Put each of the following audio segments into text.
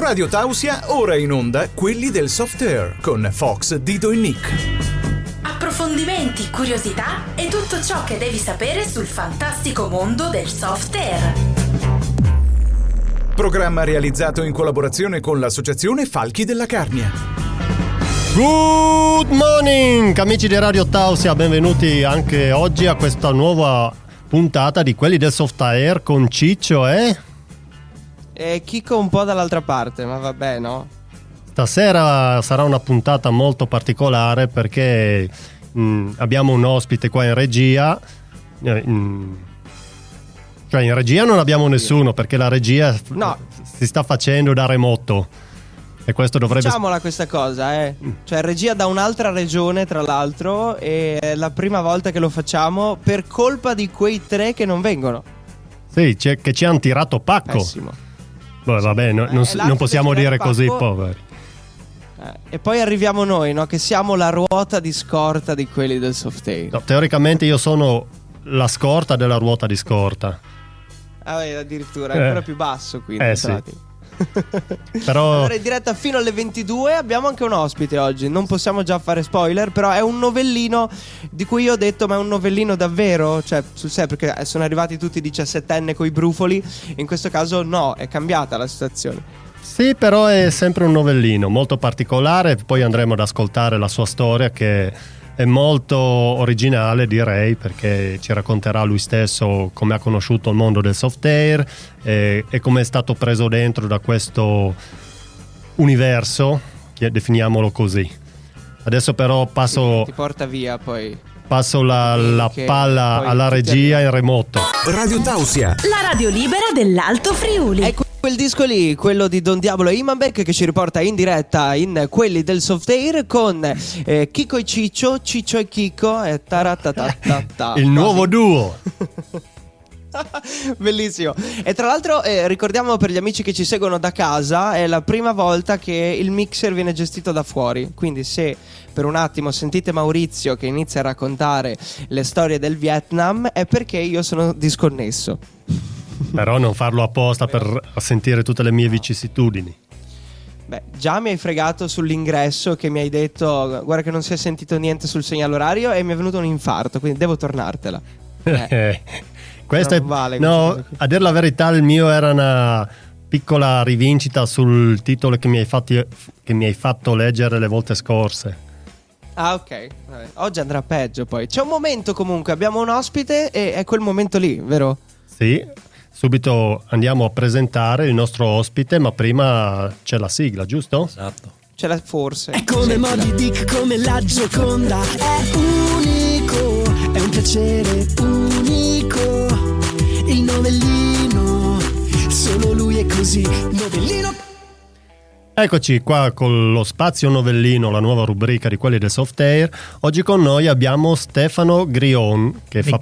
Radio Tausia, ora in onda quelli del soft air con Fox, Dido e Nick. Approfondimenti, curiosità e tutto ciò che devi sapere sul fantastico mondo del soft air. Programma realizzato in collaborazione con l'associazione Falchi della Carnia. Good morning amici di Radio Tausia, benvenuti anche oggi a questa nuova puntata di quelli del soft air con Ciccio e... E Chico un po' dall'altra parte, ma vabbè, no? Stasera sarà una puntata molto particolare perché mh, abbiamo un ospite qua in regia. Eh, mh, cioè in regia non abbiamo nessuno perché la regia No. si sta facendo da remoto. E questo dovrebbe... Facciamola questa cosa, eh. Cioè, regia da un'altra regione, tra l'altro, e è la prima volta che lo facciamo per colpa di quei tre che non vengono. Sì, che ci hanno tirato pacco. Pessimo. Boh, vabbè, no- Eh, non, non possiamo dire così, poveri. Eh, E poi arriviamo noi, no? Che siamo la ruota di scorta di quelli del soft air. No, teoricamente io sono la scorta della ruota di scorta. Ah, beh, addirittura, Eh. è ancora più basso quindi. Eh, sì. Però Allora, in diretta fino alle 22 abbiamo anche un ospite oggi. Non possiamo già fare spoiler, però è un novellino di cui io ho detto: ma è un novellino davvero? Cioè, sul serio, perché sono arrivati tutti i 17enne coi brufoli. In questo caso, no, è cambiata la situazione. Sì, però è sempre un novellino molto particolare, poi andremo ad ascoltare la sua storia che è molto originale direi perché ci racconterà lui stesso come ha conosciuto il mondo del soft air e, e come è stato preso dentro da questo universo, che definiamolo così. Adesso però passo, Ti porta via poi. passo la, la palla alla regia in remoto. Radio Tausia, La radio libera dell'Alto Friuli. È quel disco lì, quello di Don Diablo e Imanbeck che ci riporta in diretta in quelli del soft air con eh, Chico e Ciccio, Ciccio e Chico e taratatata. Il nuovo duo. Bellissimo. E tra l'altro eh, ricordiamo per gli amici che ci seguono da casa, è la prima volta che il mixer viene gestito da fuori. Quindi se per un attimo sentite Maurizio che inizia a raccontare le storie del Vietnam è perché io sono disconnesso. Però non farlo apposta per sentire tutte le mie vicissitudini. Beh, già mi hai fregato sull'ingresso che mi hai detto guarda che non si è sentito niente sul segnale orario e mi è venuto un infarto, quindi devo tornartela. Eh. Questo Non è, vale no, questa a dire la verità, il mio era una piccola rivincita sul titolo che mi hai, fatti- che mi hai fatto leggere le volte scorse. Ah, ok. Vabbè, Oggi andrà peggio poi. C'è un momento comunque, abbiamo un ospite e è quel momento lì, vero? Sì, subito andiamo a presentare il nostro ospite, ma prima c'è la sigla, giusto? Esatto. Ce l'ha forse. È come Sentila. Moby Dick, come la Gioconda È unico, è un piacere unico Il novellino, solo lui è così Novellino Eccoci qua con lo spazio novellino, la nuova rubrica di quelli del soft air. Oggi con noi abbiamo Stefano Grion che fa...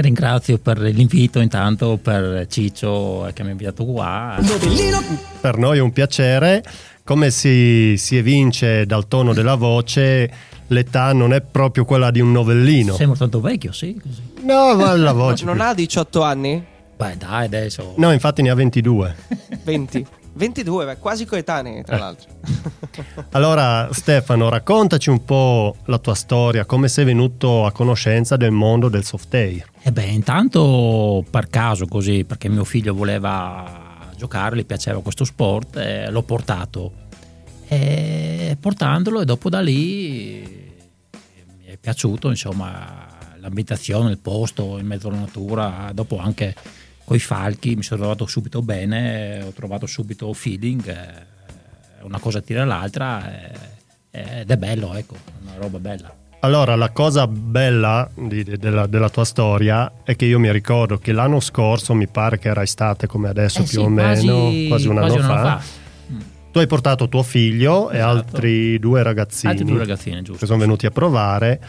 Ringrazio per l'invito intanto per Ciccio che mi ha invitato qua. Novellino, Per noi è un piacere. Come si, si evince dal tono della voce, l'età non è proprio quella di un novellino. Sembra tanto vecchio, sì, così. No, ma la voce. Non più- ha 18 anni? Beh, dai, adesso. No, infatti ne ha 22. 20. 22, beh, quasi coetanei tra Eh. l'altro. Allora, Stefano, raccontaci un po' la tua storia, come sei venuto a conoscenza del mondo del soft air. E beh, intanto per caso così, perché mio figlio voleva giocare, gli piaceva questo sport, e l'ho portato. E portandolo e dopo da lì mi è piaciuto, insomma, l'ambientazione, il posto in mezzo alla natura, dopo anche con i falchi mi sono trovato subito bene, ho trovato subito feeling, eh, una cosa tira l'altra eh, ed è bello, ecco, una roba bella. Allora, la cosa bella di- de- della, della tua storia è che io mi ricordo che l'anno scorso, mi pare che era estate come adesso Eh più sì, o meno, quasi- quasi un quasi anno un anno fa, fa. tu hai portato tuo figlio e Esatto. altri due ragazzini, Altri due ragazzini, giusto. che sono venuti a provare.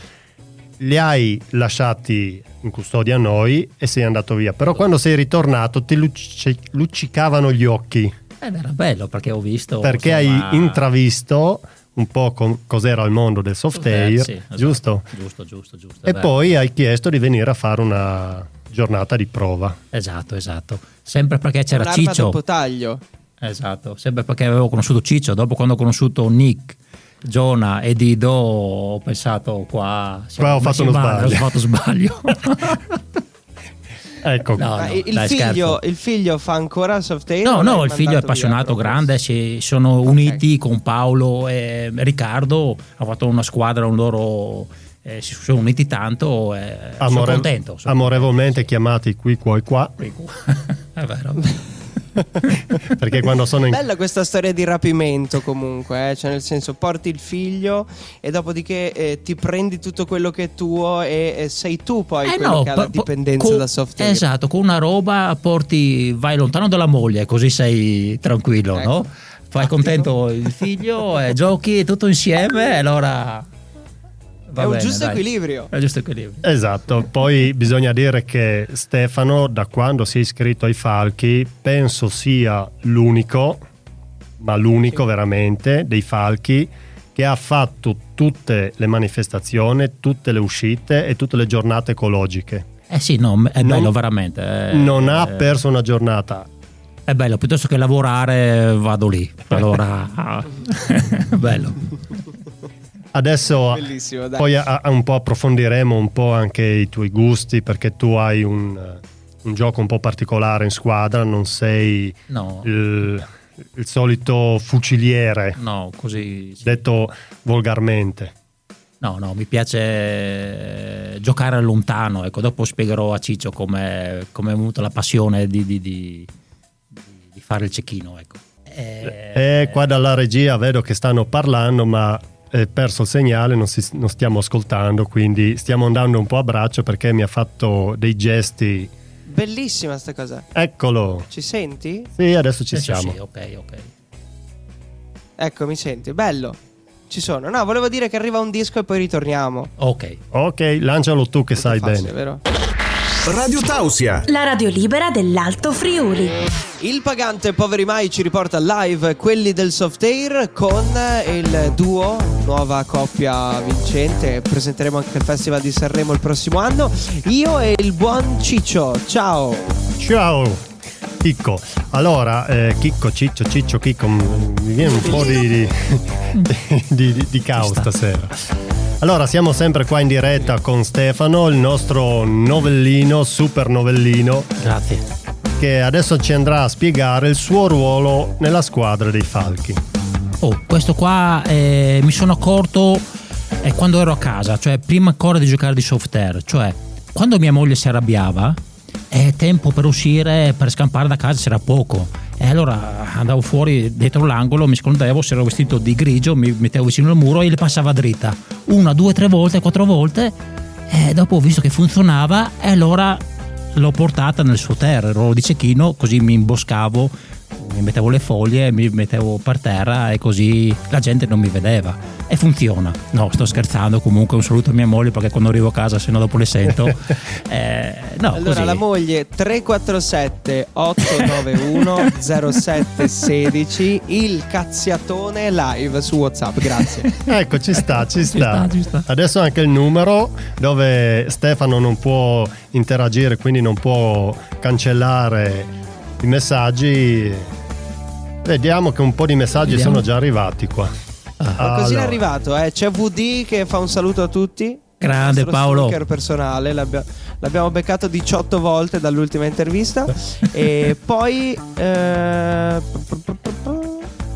Li hai lasciati in custodia a noi e sei andato via. Però quando sei ritornato ti lucci- luccicavano gli occhi Ed era bello perché ho visto. perché insomma, hai intravisto un po' com- cos'era il mondo del soft Eh, air, sì, esatto. giusto? Giusto, giusto, giusto. E vero. poi hai chiesto di venire a fare una giornata di prova. Esatto, esatto. Sempre perché c'era Un'arma Ciccio. doppio taglio. Esatto, sempre perché avevo conosciuto Ciccio, dopo quando ho conosciuto Nick, Giona e Dido ho pensato qua... Qua ho fatto uno male, sbaglio. Ho fatto sbaglio. Ecco, No, no, il, dai, figlio, il figlio fa ancora il software? No, no, il figlio è appassionato, grande, si sono uniti con Paolo e Riccardo, ha fatto una squadra, un loro, eh, si sono uniti tanto e sono amore- contento. sono amorevolmente chiamati qui, qua e qua, contento. È vero. perché quando sono in... Bella questa storia di rapimento comunque, eh? cioè nel senso porti il figlio e dopodiché eh, ti prendi tutto quello che è tuo e, e sei tu poi Eh quello no, che ha la dipendenza con- da software. Esatto, con una roba porti, vai lontano dalla moglie, così sei tranquillo, Ecco, no? Fai tattico. contento il figlio, e giochi tutto insieme, e allora va È un bene, giusto dai. equilibrio. È un giusto equilibrio. Esatto, poi bisogna dire che Stefano da quando si è iscritto ai Falchi penso sia l'unico, ma l'unico veramente dei Falchi che ha fatto tutte le manifestazioni, tutte le uscite e tutte le giornate ecologiche. Eh sì, no, è Non- bello veramente. eh, Non ha eh, perso una giornata. È bello, piuttosto che lavorare vado lì. Allora, bello. Adesso Bellissimo, dai. poi a- a un po' approfondiremo un po' anche i tuoi gusti perché tu hai un, eh, un gioco un po' particolare in squadra, non sei No, il, il solito fuciliere, no, così. sì. detto volgarmente. No, no, mi piace giocare lontano. Ecco, dopo spiegherò a Ciccio come come è venuta la passione di, di- di- di- fare il cecchino. Ecco. Eh, E qua dalla regia vedo che stanno parlando, ma è perso il segnale, non, si- non stiamo ascoltando, quindi stiamo andando un po' a braccio perché mi ha fatto dei gesti. Bellissima sta cosa. Eccolo. Ci senti? Sì, adesso ci adesso siamo. sì, ok, ok. Ecco, mi senti? Bello. Ci sono. No, volevo dire che arriva un disco e poi ritorniamo. Ok. Ok, lancialo tu che sai Facile, bene. vero? Radio Tausia. La radio libera dell'Alto Friuli. Il pagante Poveri Mai ci riporta live quelli del soft air con il duo, nuova coppia vincente. Presenteremo anche al Festival di Sanremo il prossimo anno. Io e il buon Ciccio. Ciao. Ciao Chicco. Allora, eh, Chicco, Ciccio, Ciccio, Chicco, mi viene un po' di, di, di- di- di caos sta. stasera. Allora, siamo sempre qua in diretta con Stefano, il nostro novellino, super novellino, Grazie. che adesso ci andrà a spiegare il suo ruolo nella squadra dei Falchi. Oh, questo qua eh, mi sono accorto eh, quando ero a casa, cioè prima ancora di giocare di soft air, cioè quando mia moglie si arrabbiava, eh, tempo per uscire, per scampare da casa c'era poco. E allora andavo fuori dietro l'angolo, mi scondevo, se ero vestito di grigio, mi mettevo vicino al muro e le passava dritta. Una, due, tre volte, quattro volte. E dopo ho visto che funzionava e allora l'ho portata nel suo terra, ero di cecchino, così mi imboscavo, mi mettevo le foglie, mi mettevo per terra e così la gente non mi vedeva. E funziona. No, sto scherzando, comunque un saluto a mia moglie perché quando arrivo a casa, se no dopo le sento. Eh, no, Allora, così. la moglie 347 891 0716 il cazziatone live su WhatsApp. Grazie. Ecco, ci sta, ci sta. sta, ci sta. Adesso anche il numero dove Stefano non può interagire, quindi non può cancellare i messaggi. Vediamo che un po' di messaggi Vediamo. sono già arrivati qua. Qualcosina Allora, è arrivato, eh. C'è VD che fa un saluto a tutti. Grande Il Paolo. speaker personale, l'abbia- l'abbiamo beccato 18 volte dall'ultima intervista. e poi eh,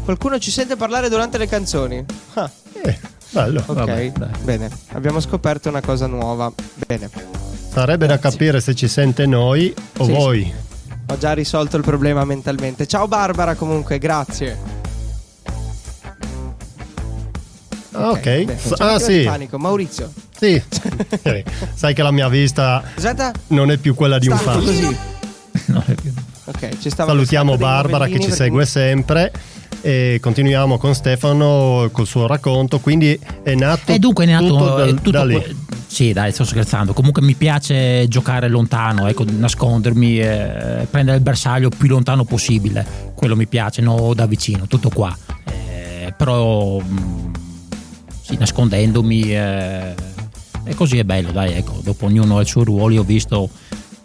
qualcuno ci sente parlare durante le canzoni. Ah, eh, bello. ok, Vabbè, bene. Abbiamo scoperto una cosa nuova. Bene. Sarebbe da capire se ci sente noi o Sì, voi. Ho già risolto il problema mentalmente. Ciao Barbara comunque, grazie. Ah, Ok. S- C'è ah, sì. Panico. Maurizio. Sì. Eh, Sai che la mia vista Aspetta. non è più quella di un fan. così. È più- Ok, ci Salutiamo Barbara che ci perché- segue sempre e continuiamo con Stefano col suo racconto. Quindi è nato E dunque è nato tutto eh, da, tutto da lì. Sì, dai, sto scherzando. Comunque mi piace giocare lontano, ecco, nascondermi, eh, prendere il bersaglio più lontano possibile. Quello mi piace, no da vicino, tutto qua. Eh, però mh, sì, nascondendomi eh, e così è bello, dai, ecco. Dopo ognuno ha i suoi ruoli, ho visto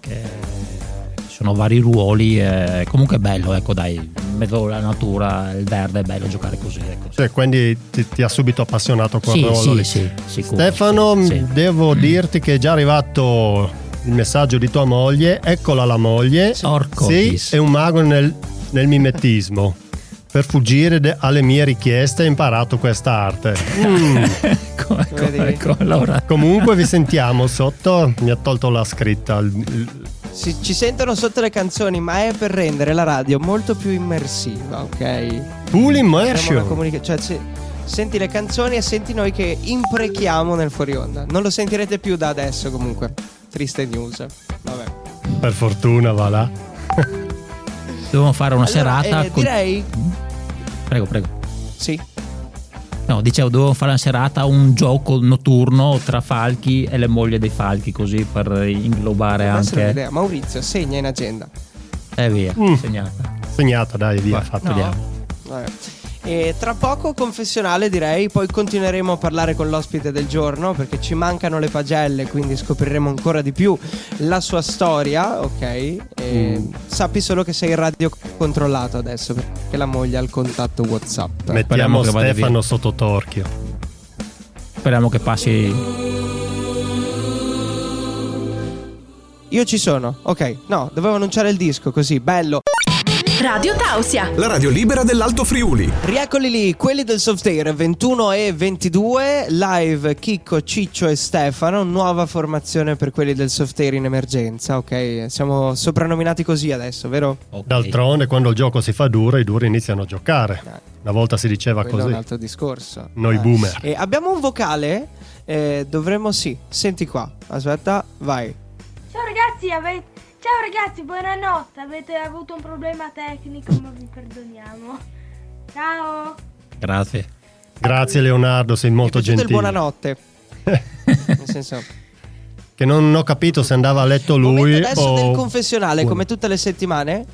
che ci sono vari ruoli, eh, comunque è bello, ecco, dai. Mezzo alla natura, il verde è bello giocare così. Ecco. Cioè, quindi ti, ti ha subito appassionato quel Sì, ruolo sì, lì. sì, sicuro, Stefano, sì, sì. devo dirti che è già arrivato il messaggio di tua moglie. Eccola la moglie. Orco Sì, è un mago nel, nel mimetismo. Per fuggire de- alle mie richieste ha imparato questa arte. Mm. Ecco, ecco, ecco, allora. Comunque vi sentiamo sotto. Mi ha tolto la scritta. il- il- Si- ci sentono sotto le canzoni, ma è per rendere la radio molto più immersiva, ok? Full immersion. comunica- cioè, se- senti le canzoni e senti noi che imprechiamo nel fuori onda. Non lo sentirete più da adesso, comunque. Triste news. Vabbè. Per fortuna va là. Dobbiamo fare una Allora, serata. eh, con- direi. Prego, prego. Sì. No, dicevo, dovevo fare una serata, un gioco notturno tra falchi e le mogli dei falchi, così per inglobare è anche. un'idea. Maurizio, segna in agenda. E via, Mm. segnata. Segnata, dai, via. Va, fatto. vediamo. Vabbè. E tra poco confessionale direi, poi continueremo a parlare con l'ospite del giorno perché ci mancano le pagelle, quindi scopriremo ancora di più la sua storia, ok? E Mm. Sappi solo che sei radio controllato adesso perché la moglie ha il contatto WhatsApp. Mettiamo Speriamo che vada Stefano sotto torchio. Speriamo che passi. Io ci sono, ok? No, dovevo annunciare il disco così, bello. Radio Tausia. La radio libera dell'Alto Friuli. Rieccoli lì, quelli del Software 21 e 22, live Chicco, Ciccio e Stefano, nuova formazione per quelli del Software in emergenza, ok? Siamo soprannominati così adesso, vero? Ok. D'altronde, quando il gioco si fa duro, i duri iniziano a giocare. Una volta si diceva Quello è così. un altro discorso. Noi Eh. boomer. E abbiamo un vocale, eh, dovremmo sì, senti qua, aspetta, vai. Ciao ragazzi, ave- Ciao ragazzi, buonanotte. Avete avuto un problema tecnico, ma vi perdoniamo. Ciao. Grazie. Grazie Leonardo, sei molto gentile. buonanotte. Nel senso, Che non ho capito se andava a letto lui adesso o... del confessionale, come tutte le settimane?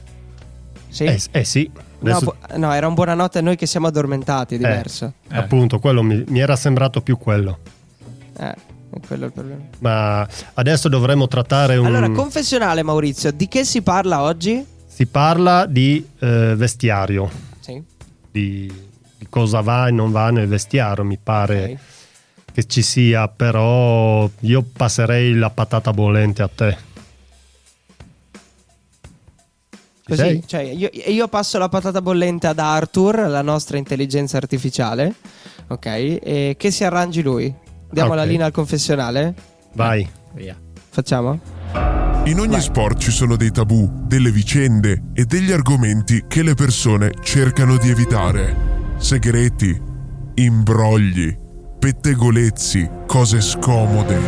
Sì. Eh, eh sì, No, Adesso- bu- no, era un buonanotte a noi che siamo addormentati, è diverso. Eh. appunto, quello mi, mi era sembrato più quello. Eh, è quello il problema. Ma adesso dovremmo trattare un... Allora, confessionale Maurizio, di che si parla oggi? si parla di eh, vestiario, Sì. di, di cosa va e non va nel vestiario, mi pare ok. che ci sia, però io passerei la patata bollente a te. Così, sei? cioè, io, io passo la patata bollente ad Arthur, la nostra intelligenza artificiale, ok? E che si arrangi lui. Diamo Ok. la linea al confessionale? Vai. Via. Facciamo? In ogni Vai. sport ci sono dei tabù, delle vicende e degli argomenti che le persone cercano di evitare. Segreti, imbrogli, pettegolezzi, cose scomode.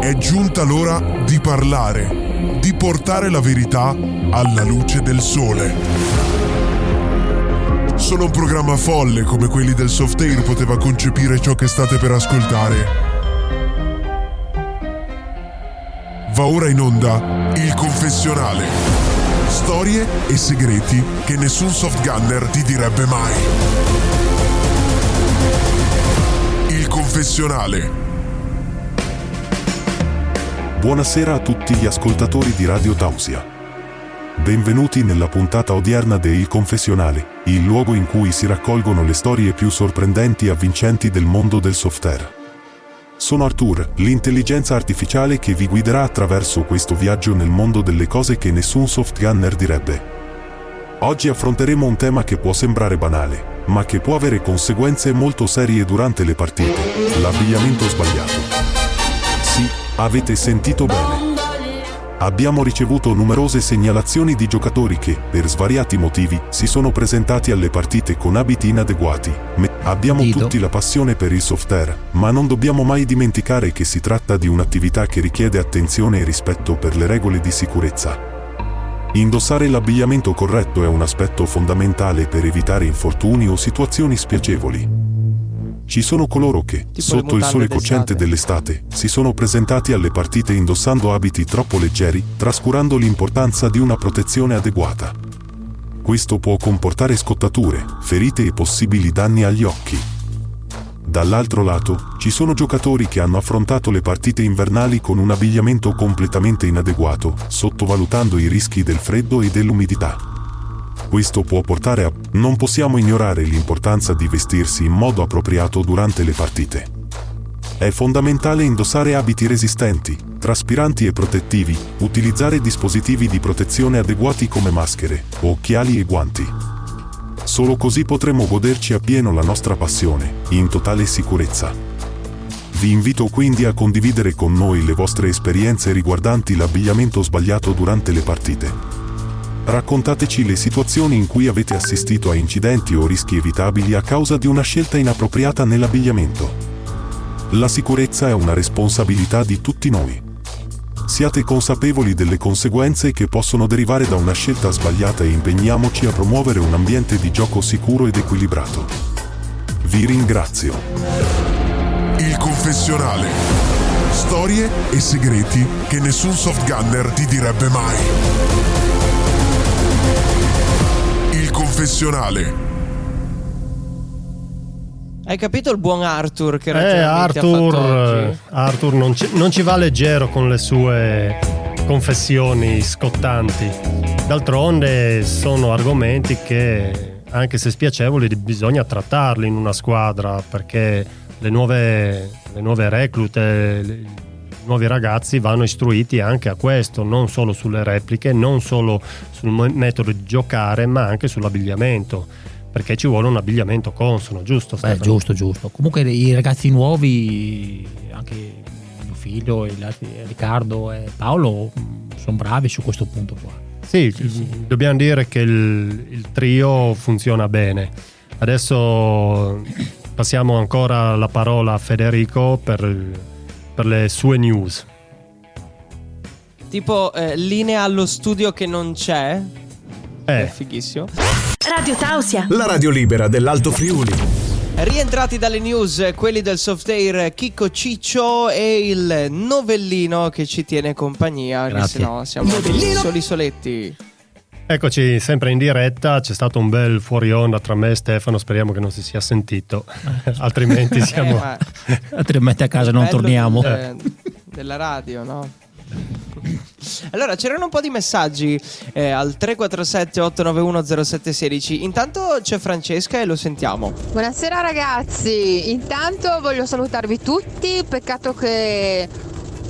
È giunta l'ora di parlare, di portare la verità alla luce del sole. Solo un programma folle come quelli del Softair poteva concepire ciò che state per ascoltare. Va ora in onda il confessionale. Storie e segreti che nessun soft gunner ti direbbe mai. Il confessionale. Buonasera a tutti gli ascoltatori di Radio Tausia. Benvenuti nella puntata odierna de Il Confessionale, il luogo in cui si raccolgono le storie più sorprendenti e avvincenti del mondo del software. Sono Arthur, l'intelligenza artificiale che vi guiderà attraverso questo viaggio nel mondo delle cose che nessun soft gunner direbbe. Oggi affronteremo un tema che può sembrare banale, ma che può avere conseguenze molto serie durante le partite, l'abbigliamento sbagliato. Sì, avete sentito bene. Abbiamo ricevuto numerose segnalazioni di giocatori che, per svariati motivi, si sono presentati alle partite con abiti inadeguati. Me- abbiamo Dido. tutti la passione per il software, ma non dobbiamo mai dimenticare che si tratta di un'attività che richiede attenzione e rispetto per le regole di sicurezza. Indossare l'abbigliamento corretto è un aspetto fondamentale per evitare infortuni o situazioni spiacevoli. Ci sono coloro che, le sotto il sole cocente dell'estate, si sono presentati alle partite indossando abiti troppo leggeri, trascurando l'importanza di una protezione adeguata. Questo può comportare scottature, ferite e possibili danni agli occhi. Dall'altro lato, ci sono giocatori che hanno affrontato le partite invernali con un abbigliamento completamente inadeguato, sottovalutando i rischi del freddo e dell'umidità. Questo può portare a... Non possiamo ignorare l'importanza di vestirsi in modo appropriato durante le partite. È fondamentale indossare abiti resistenti, traspiranti e protettivi, utilizzare dispositivi di protezione adeguati come maschere, occhiali e guanti. Solo così potremo goderci appieno la nostra passione, in totale sicurezza. Vi invito quindi a condividere con noi le vostre esperienze riguardanti l'abbigliamento sbagliato durante le partite. Raccontateci le situazioni in cui avete assistito a incidenti o rischi evitabili a causa di una scelta inappropriata nell'abbigliamento. La sicurezza è una responsabilità di tutti noi. Siate consapevoli delle conseguenze che possono derivare da una scelta sbagliata e impegniamoci a promuovere un ambiente di gioco sicuro ed equilibrato. Vi ringrazio. Il confessionale. Storie e segreti che nessun soft gunner ti direbbe mai. Il confessionale. Hai capito il buon Arthur che Eh, ragionamenti ha fatto Arthur, oggi? Arthur non, ci, non ci va leggero con le sue confessioni scottanti. D'altronde sono argomenti che, anche se spiacevoli, bisogna trattarli in una squadra perché le nuove, le nuove reclute, nuovi ragazzi vanno istruiti anche a questo, non solo sulle repliche, non solo sul metodo di giocare, ma anche sull'abbigliamento. Perché ci vuole un abbigliamento consono, giusto? Beh, giusto, giusto. Comunque i ragazzi nuovi, anche mio figlio, gli altri, Riccardo e Paolo, sono bravi su questo punto qua. Sì, dobbiamo dire che il, il trio funziona bene. Adesso passiamo ancora la parola a Federico per, per le sue news. Tipo eh, linea allo studio che non c'è. È Eh, fighissimo. Radio Tausia. La radio libera dell'Alto Friuli. Rientrati dalle news, eh, quelli del soft air Chicco Ciccio e il novellino che ci tiene compagnia. Che Grazie. se no siamo soli soletti. Eccoci sempre in diretta, c'è stato un bel fuori onda tra me e Stefano, speriamo che non si sia sentito, altrimenti siamo... Eh, ma Altrimenti a casa non torniamo. del- della radio, no? Allora, c'erano un po' di messaggi eh, al 347 891 0716. Intanto c'è Francesca e lo sentiamo. Buonasera ragazzi, intanto voglio salutarvi tutti, peccato che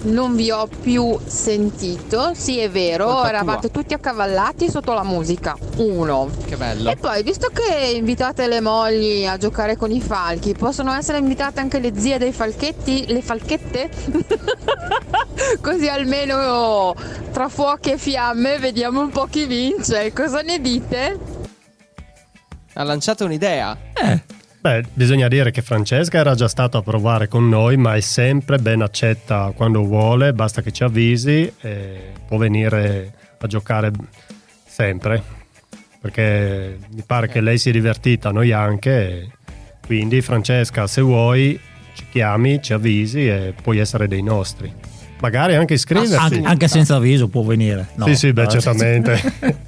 non vi ho più sentito, sì è vero, Colpa eravate tua. tutti accavallati sotto la musica, uno. Che bello. E poi, visto che invitate le mogli a giocare con i falchi, possono essere invitate anche le zie dei falchetti, le falchette? Così almeno tra fuochi e fiamme vediamo un po' chi vince. Cosa ne dite? Ha lanciato un'idea. Beh, bisogna dire che Francesca era già stata a provare con noi, ma è sempre ben accetta quando vuole, basta che ci avvisi e può venire a giocare sempre. Perché mi pare che lei si è divertita, noi anche. Quindi Francesca, se vuoi, ci chiami, ci avvisi e puoi essere dei nostri. Magari anche iscriversi. Anche, anche senza avviso può venire. No, sì, sì, beh, no, certamente.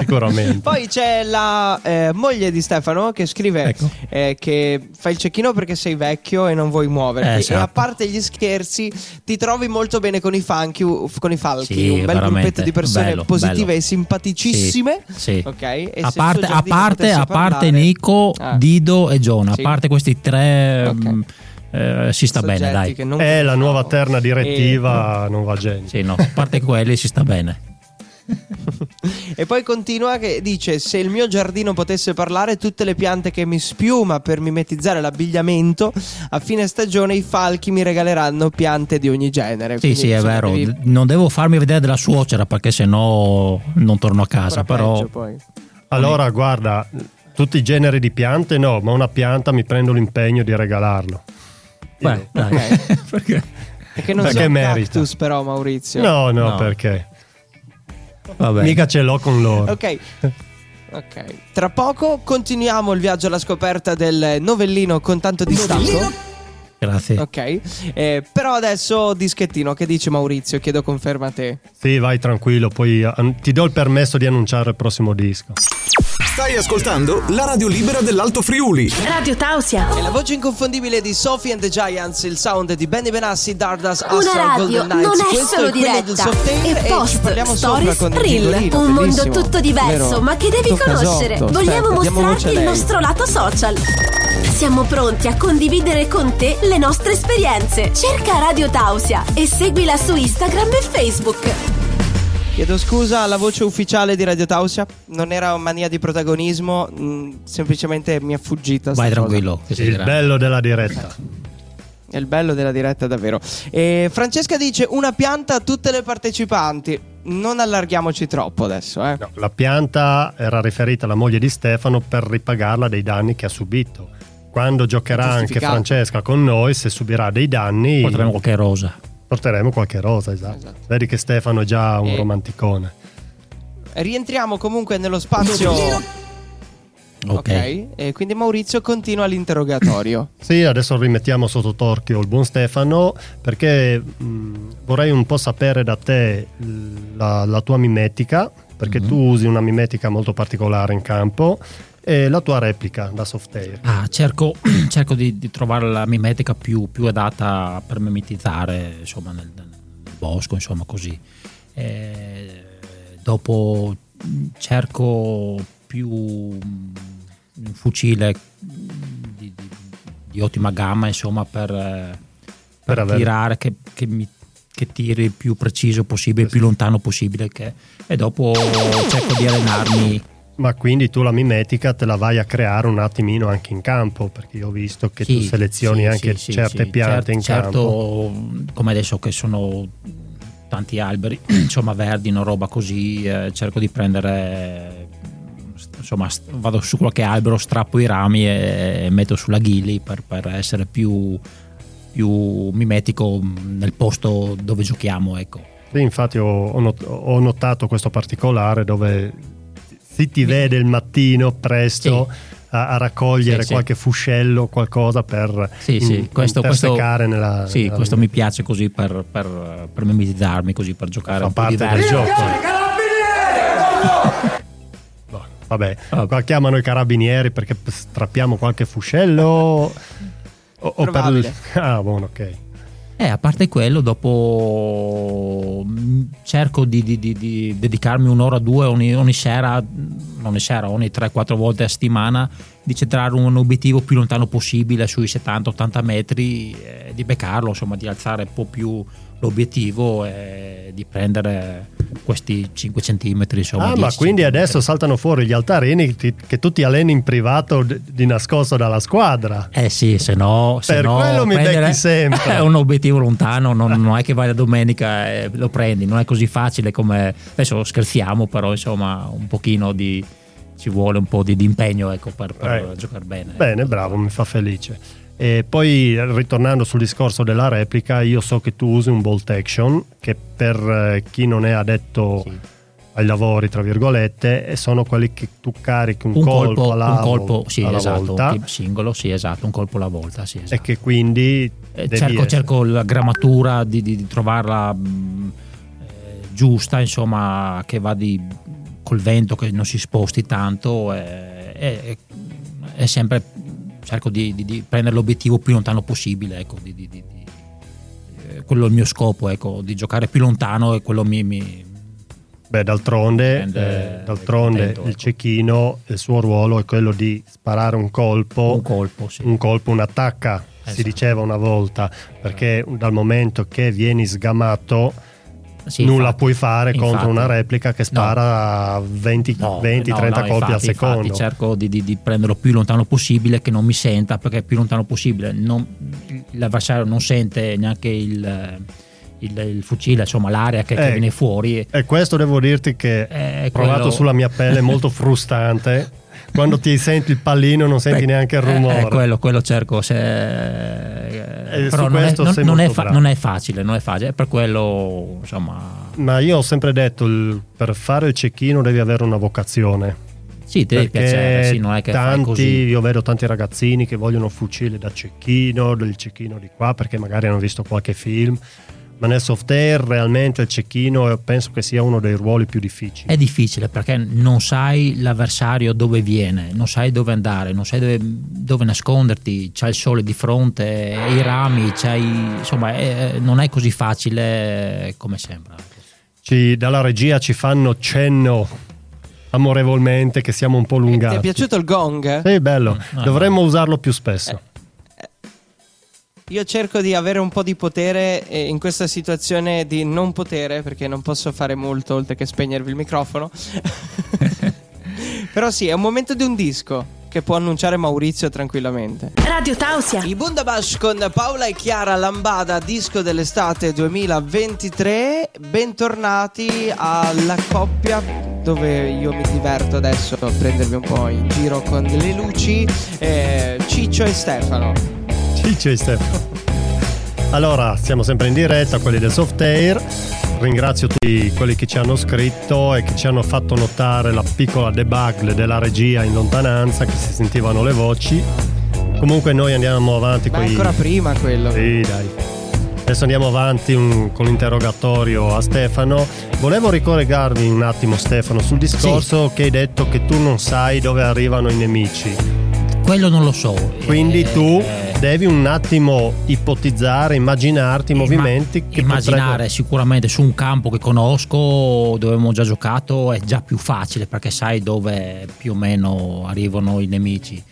Sicuramente. Poi c'è la eh, moglie di Stefano che scrive Ecco. eh, che fai il cecchino perché sei vecchio e non vuoi muoverti. Eh, E esatto. a parte gli scherzi, ti trovi molto bene con i, funky, con i falchi. Sì, un bel gruppetto di persone Bello, positive bello. e simpaticissime. Sì, sì. Ok? E a parte, a parte, a parte Nico, Ah. Dido e Giona, Sì. a parte questi tre, Ok. mm, eh, si sta bene, dai. non Eh, la nuova terna direttiva non va genio. Sì, no, a parte quelli si sta bene. E poi continua che dice: Se il mio giardino potesse parlare, tutte le piante che mi spiuma per mimetizzare l'abbigliamento, a fine stagione i falchi mi regaleranno piante di ogni genere. Sì, Quindi, sì, è vero. devi- Non devo farmi vedere della suocera perché sennò non torno a casa. Però peggio poi. Allora, guarda, tutti i generi di piante no, ma una pianta mi prendo l'impegno di regalarlo. Beh, dai. Perché- Perché non Perché sei un merita. cactus, però, Maurizio. No, no, No. perché? Vabbè. Mica ce l'ho con loro. Ok. Ok. Tra poco continuiamo il viaggio alla scoperta del novellino con tanto distacco. Grazie. Ok. Eh, però adesso dischettino, che dice Maurizio? Chiedo conferma a te. Sì, vai tranquillo, poi an- ti do il permesso di annunciare il prossimo disco. Stai ascoltando la radio libera dell'Alto Friuli. Radio Tausia. E la voce inconfondibile di Sophie and the Giants, il sound di Benny Benassi, Dardas, Una Astral, radio Golden Knights. non è Questo solo è diretta e e post, sopra stories, reel, un mondo bellissimo. tutto diverso Vero? ma che devi Tocca conoscere. sotto. Vogliamo Aspetta, mostrarti il nostro lato social. Siamo pronti a condividere con te le nostre esperienze. Cerca Radio Tausia e seguila su Instagram e Facebook. Chiedo scusa alla voce ufficiale di Radio Tausia, non era mania di protagonismo, mh, semplicemente mi è fuggita. Vai tranquillo. che Il bello della diretta. È il bello della diretta davvero. E Francesca dice una pianta a tutte le partecipanti. Non allarghiamoci troppo adesso, eh. No, la pianta era riferita alla moglie di Stefano per ripagarla dei danni che ha subito. Quando giocherà anche. Francesca con noi, se subirà dei danni, Porteremo qualche rosa. Porteremo qualche rosa. Esatto. Esatto. Vedi che Stefano è già un E- romanticone. Rientriamo comunque nello spazio. Ok. Ok. E quindi Maurizio continua l'interrogatorio. Sì, adesso rimettiamo sotto torchio il buon Stefano perché mh, vorrei un po' sapere da te la, la tua mimetica, perché Mhm. tu usi una mimetica molto particolare in campo e la tua replica da Softair. Ah, cerco, cerco di, di trovare la mimetica più, più adatta per mimetizzare insomma, nel, nel bosco, insomma così. Eh, dopo mh, cerco più mh, un fucile mh, di, di- di ottima gamma, insomma, per, eh, Per per tirare che, che mi che tiri il più preciso possibile, il più lontano possibile che- e dopo cerco di allenarmi Ma quindi tu la mimetica te la vai a creare un attimino anche in campo, perché io ho visto che tu Sì, selezioni sì, anche sì, certe piante cer- in certo, campo. come adesso che sono tanti alberi, insomma verdi, una roba così, eh, cerco di prendere, insomma vado su qualche albero, strappo i rami e, metto sulla ghilli per, per essere più, più mimetico nel posto dove giochiamo, ecco. Sì, infatti ho, ho notato questo particolare dove si ti vede il mattino presto a, a raccogliere Sì, sì. qualche fuscello, qualcosa per Sì, sì, in- questo, questo, intersecare nella... sì, nella questo mi piace così per, per, per mimetizzarmi, così per giocare Fa un po' parte del gioco. Boh, Vabbè, qua chiamano i carabinieri perché strappiamo qualche fuscello o, o per... Ah, buono, ok. Eh, a parte quello, dopo mm, cerco di, di- di- di dedicarmi un'ora o due ogni, ogni sera, mm, ogni sera, ogni 3-4 volte a settimana, di centrare un obiettivo più lontano possibile, sui 70-80 metri, eh, di beccarlo, insomma, di alzare un po' più l'obiettivo e di prendere questi 5 centimetri. Insomma, Ah, ma 10 quindi centimetri. adesso saltano fuori gli altarini che, tu ti alleni in privato di nascosto dalla squadra. Eh sì, se no, se Per no quello mi becchi sempre. un obiettivo lontano, non, non è che vai la domenica e lo prendi, non è così facile come adesso scherziamo, però insomma un pochino di ci vuole un po' di, di impegno ecco, per, per Eh. giocare bene. Bene, bravo, mi fa felice. E poi ritornando sul discorso della replica, io so che tu usi un bolt action che per eh, chi non è addetto Sì. ai lavori, tra virgolette, sono quelli che tu carichi un, Un colpo, colpo, alla, un colpo sì, alla esatto, volta singolo, sì, esatto, un colpo alla volta, sì, esatto. e che quindi Eh, cerco, cerco la grammatura di, di- di trovarla mh, eh, giusta, insomma, che va di, col vento, che non si sposti tanto. E, e- e sempre cerco di, di- di prendere l'obiettivo più lontano possibile. Ecco, di- eh, quello è il mio scopo, ecco, di giocare più lontano e quello mi, mi- Beh, d'altronde, eh, d'altronde contento, il ecco. cecchino, il suo ruolo è quello di sparare un colpo, un colpo. Sì. un colpo, un'attacca, si Esatto. diceva una volta, perché dal momento che vieni sgamato Sì, nulla infatti, puoi fare contro infatti. una replica che spara a 20, No, 20 no, 30 no, colpi al infatti, secondo. infatti cerco di, di- di prenderlo più lontano possibile, che non mi senta, perché più lontano possibile non- l'avversario non sente neanche il, il- il fucile, insomma l'aria che, che Eh, viene fuori. E questo devo dirti che Eh, ho provato quello- sulla mia pelle, molto frustante. Quando ti senti il pallino non senti Beh, neanche il eh, rumore. eh, quello, quello cerco, se, eh, però non è, questo non- non è fa- non è facile, non è facile, è per quello insomma Ma io ho sempre detto, il- per fare il cecchino devi avere una vocazione. sì, Perché piacere, sì, non è che tanti, così. io vedo tanti ragazzini che vogliono fucile da cecchino, del cecchino di qua, perché magari hanno visto qualche film, Ma nel soft air realmente il cecchino eh, penso che sia uno dei ruoli più difficili. È difficile perché non sai l'avversario dove viene, non sai dove andare, non sai dove, dove nasconderti, c'hai il sole di fronte, i rami, insomma è- non è così facile come sembra. Ci- dalla regia ci fanno cenno amorevolmente che siamo un po' Ti lungati. è piaciuto il gong? Sì, bello. Ah, Dovremmo usarlo più spesso. Io cerco di avere un po' di potere in questa situazione di non potere, perché non posso fare molto oltre che spegnervi il microfono. Però sì, è un momento di un disco che può annunciare Maurizio tranquillamente. Radio Tausia. I Bundabash con Paola e Chiara Lambada, disco dell'estate 2023. Bentornati alla coppia dove io mi diverto adesso a prendervi un po' in giro con le luci. eh, Ciccio e Stefano. Ciccio e Stefano. Allora, siamo sempre in diretta, quelli del soft air. Ringrazio tutti quelli che ci hanno scritto e che ci hanno fatto notare la piccola debacle della regia in lontananza, che si sentivano le voci. Comunque noi andiamo avanti Ma con ancora prima quello. Sì, dai. Adesso andiamo avanti un- con l'interrogatorio a Stefano. Volevo ricollegarmi un attimo, Stefano, sul discorso che hai detto che tu non sai dove arrivano i nemici. Quello non lo so. Quindi Eh, tu eh, devi un attimo ipotizzare, immaginarti i movimenti che immaginare potrebbero- sicuramente su un campo che conosco dove abbiamo già giocato è già più facile perché sai dove più o meno arrivano i nemici.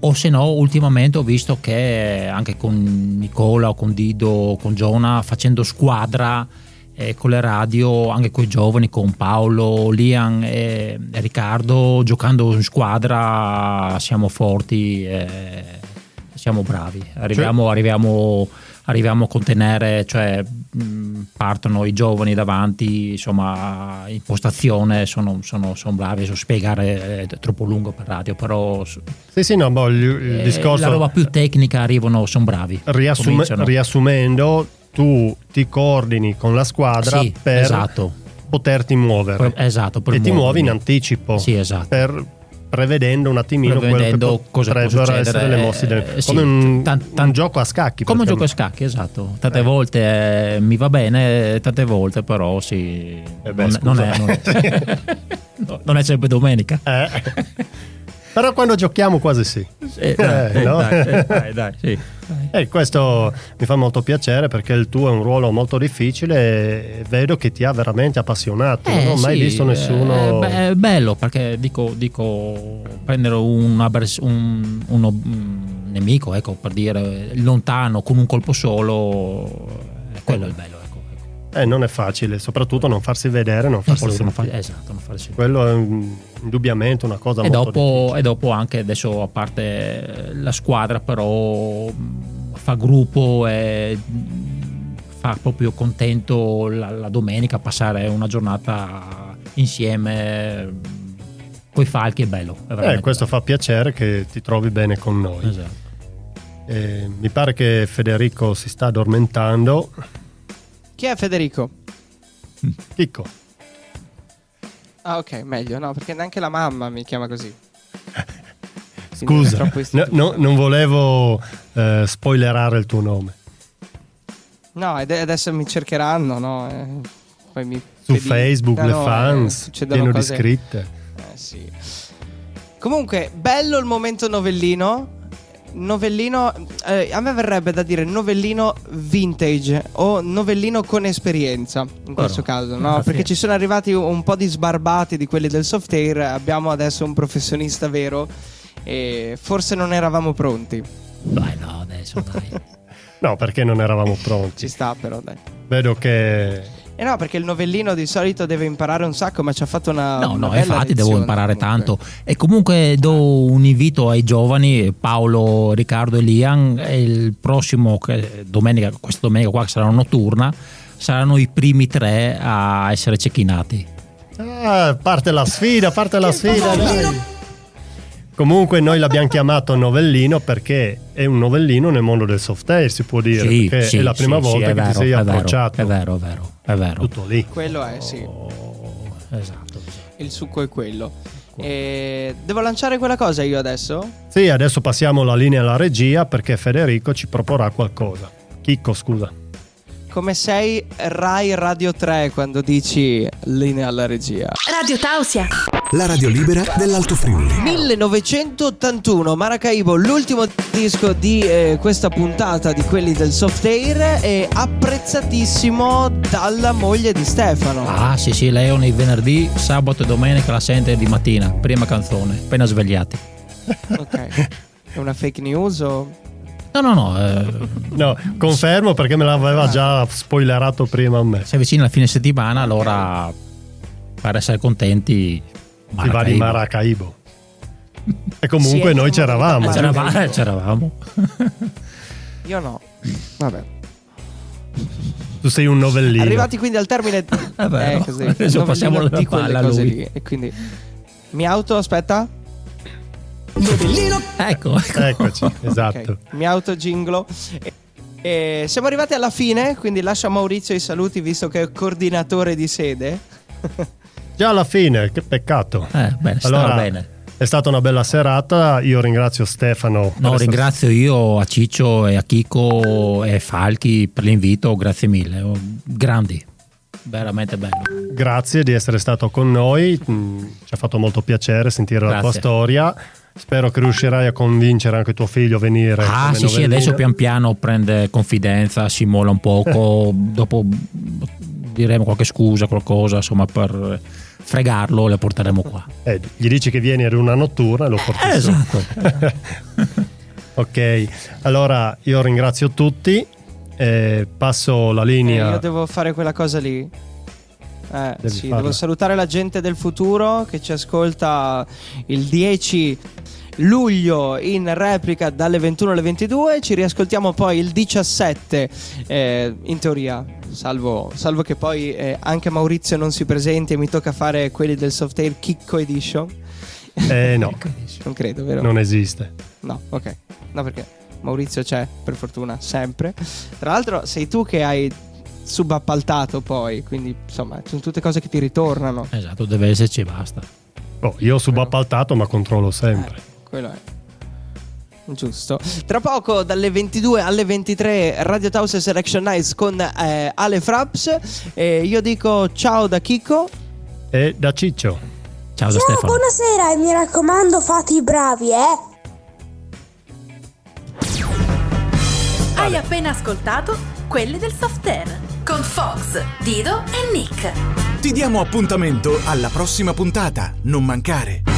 O se no ultimamente ho visto che anche con Nicola o con Dido o con Giona facendo squadra eh, con le radio anche con i giovani con Paolo, Lian e, Riccardo giocando in squadra siamo forti e siamo bravi arriviamo, arriviamo, arriviamo a contenere cioè mh, partono i giovani davanti insomma impostazione sono, sono, sono bravi so spiegare è troppo lungo per radio però Sì, sì, no, boh, il, il eh, discorso... la roba più tecnica arrivano sono bravi Cominciano. riassumendo, tu ti coordini con la squadra Sì, per esatto. poterti muovere. Per- esatto, per e ti muovi in muovermi. anticipo. Sì, esatto. Per prevedendo un attimino Prevedendo che cosa potrebbero essere le mosse del, eh, sì, come un, tan- un gioco a scacchi come un gioco a scacchi esatto tante Eh. volte eh, mi va bene tante volte però sì Eh beh, non, non è, non, è, no, non è sempre domenica Eh. Però quando giochiamo quasi sì. Eh, dai, Eh, no? dai, eh, dai, dai, sì. E questo mi fa molto piacere perché il tuo è un ruolo molto difficile e vedo che ti ha veramente appassionato. non ho mai Eh, sì, visto nessuno... eh, è bello perché dico, dico prendere un, avvers- un- uno, un nemico, ecco, per dire lontano con un colpo solo, eh, quello è il bello. Ecco. Eh, non è facile, soprattutto non farsi vedere, non farsi non sentire. fa- esatto, non farsi Quello è mm, indubbiamente una cosa E molto dopo, e dopo anche adesso a parte la squadra però fa gruppo e fa proprio contento la, la domenica passare una giornata insieme con i falchi è bello è Eh, questo fa piacere che ti trovi bene con noi. Esatto. Eh, mi pare che Federico si sta addormentando. Chi è Federico? Chicco. Ah, ok, meglio, no, perché neanche la mamma mi chiama così. Scusa, no- no- non volevo eh, spoilerare il tuo nome. No, ed- adesso mi cercheranno, no? Eh, poi mi Su vedi- Facebook No, le no, eh, fans, succedono pieno di cose- scritte. Eh, sì. Comunque, bello il momento novellino. Novellino, eh, a me verrebbe da dire novellino vintage o novellino con esperienza in questo caso, no? Perché ci sono arrivati un, po' di sbarbati di quelli del soft air. Abbiamo adesso un professionista vero e forse non eravamo pronti. dai no adesso dai No, perché non eravamo Ci pronti. sta, però, dai. Vedo che Eh no, perché il novellino di solito deve imparare un sacco, ma ci ha fatto una. No, una no, bella infatti devo imparare comunque. tanto. E comunque do un invito ai giovani, Paolo, Riccardo e Lian, il prossimo, domenica, questa domenica qua che sarà notturna, saranno i primi tre a essere cecchinati. Ah, parte la sfida, parte la sfida. Comunque noi l'abbiamo chiamato novellino perché è un novellino nel mondo del soft air, si può dire, Sì, perché sì, è la prima sì, volta che vero, ti sei approcciato. È vero, è vero, è vero. Tutto lì. Quello è, sì. Esatto. Il succo è quello. E devo lanciare quella cosa io adesso? Sì, adesso passiamo la linea alla regia perché Federico ci proporrà qualcosa. Chicco, scusa. come sei Rai Radio 3 quando dici linea alla regia. Radio Tausia. La radio libera dell'Alto Friuli. 1981, Maracaibo, l'ultimo disco di eh, questa puntata di quelli del soft air è apprezzatissimo dalla moglie di Stefano. Ah, sì, sì, lei ogni venerdì, sabato e domenica la sente di mattina, prima canzone, appena svegliati. Ok. È una fake news o... No, no, no. eh, No, confermo perché me l'aveva già spoilerato prima a me. si avvicina il fine settimana, allora per essere contenti. I vari Maracaibo. E comunque Sì, noi c'eravamo. Eh, c'eravamo, eh, c'eravamo. Io no. Vabbè. Tu sei un novellino. Arrivati quindi al termine... Vabbè, eh, no. così. Adesso passiamo la di palla cose lui. lì. E quindi... Mi auto, aspetta. Novellino Ecco, ecco. Eccoci, esatto. Ok, mi auto jinglo. E- e siamo arrivati alla fine, quindi lascio a Maurizio i saluti visto che è coordinatore di sede. Già alla fine, che peccato. Eh, bene, Allora, bene. È stata una bella serata. Io ringrazio Stefano. No, essere- ringrazio io a Ciccio e a Chico e Falchi per l'invito, grazie mille. Oh, Grandi, veramente bello. Grazie di essere stato con noi. Mm, Ci ha fatto molto piacere sentire la tua Grazie. storia. Spero che riuscirai a convincere anche tuo figlio a venire. Ah, sì, sì, adesso pian piano prende confidenza, si molla un poco, dopo diremo qualche scusa, qualcosa, insomma, per fregarlo le porteremo qua. Eh, gli dici che vieni ad una notturna e lo porti Eh, esatto. ok, allora io ringrazio tutti. e passo la Eh, linea. io devo fare quella cosa lì. Eh, sì, devo salutare la gente del futuro che ci ascolta il 10 luglio in replica dalle 21 alle 22. Ci riascoltiamo poi il 17, eh, in teoria, salvo, salvo che poi eh, anche Maurizio non si presenti e mi tocca fare quelli del Softair Chicco Edition. Eh, no, Non credo, vero? non esiste. No, ok. No, perché Maurizio c'è, per fortuna, sempre. Tra l'altro, sei tu che hai subappaltato poi, quindi insomma, sono tutte cose che ti ritornano. Esatto, deve esserci e basta. Oh, io ho subappaltato, ma controllo sempre. Quello è. Giusto. Tra poco dalle 22 alle 23 Radio House Selection Nights con eh, Ale Fraps. E io dico ciao da Chico. E da Ciccio. Ciao da Ciao, Stefano. buonasera e mi raccomando fate i bravi, eh. Hai appena ascoltato quelli del soft air con Fox, Dido e Nick. Ti diamo appuntamento alla prossima puntata. Non mancare.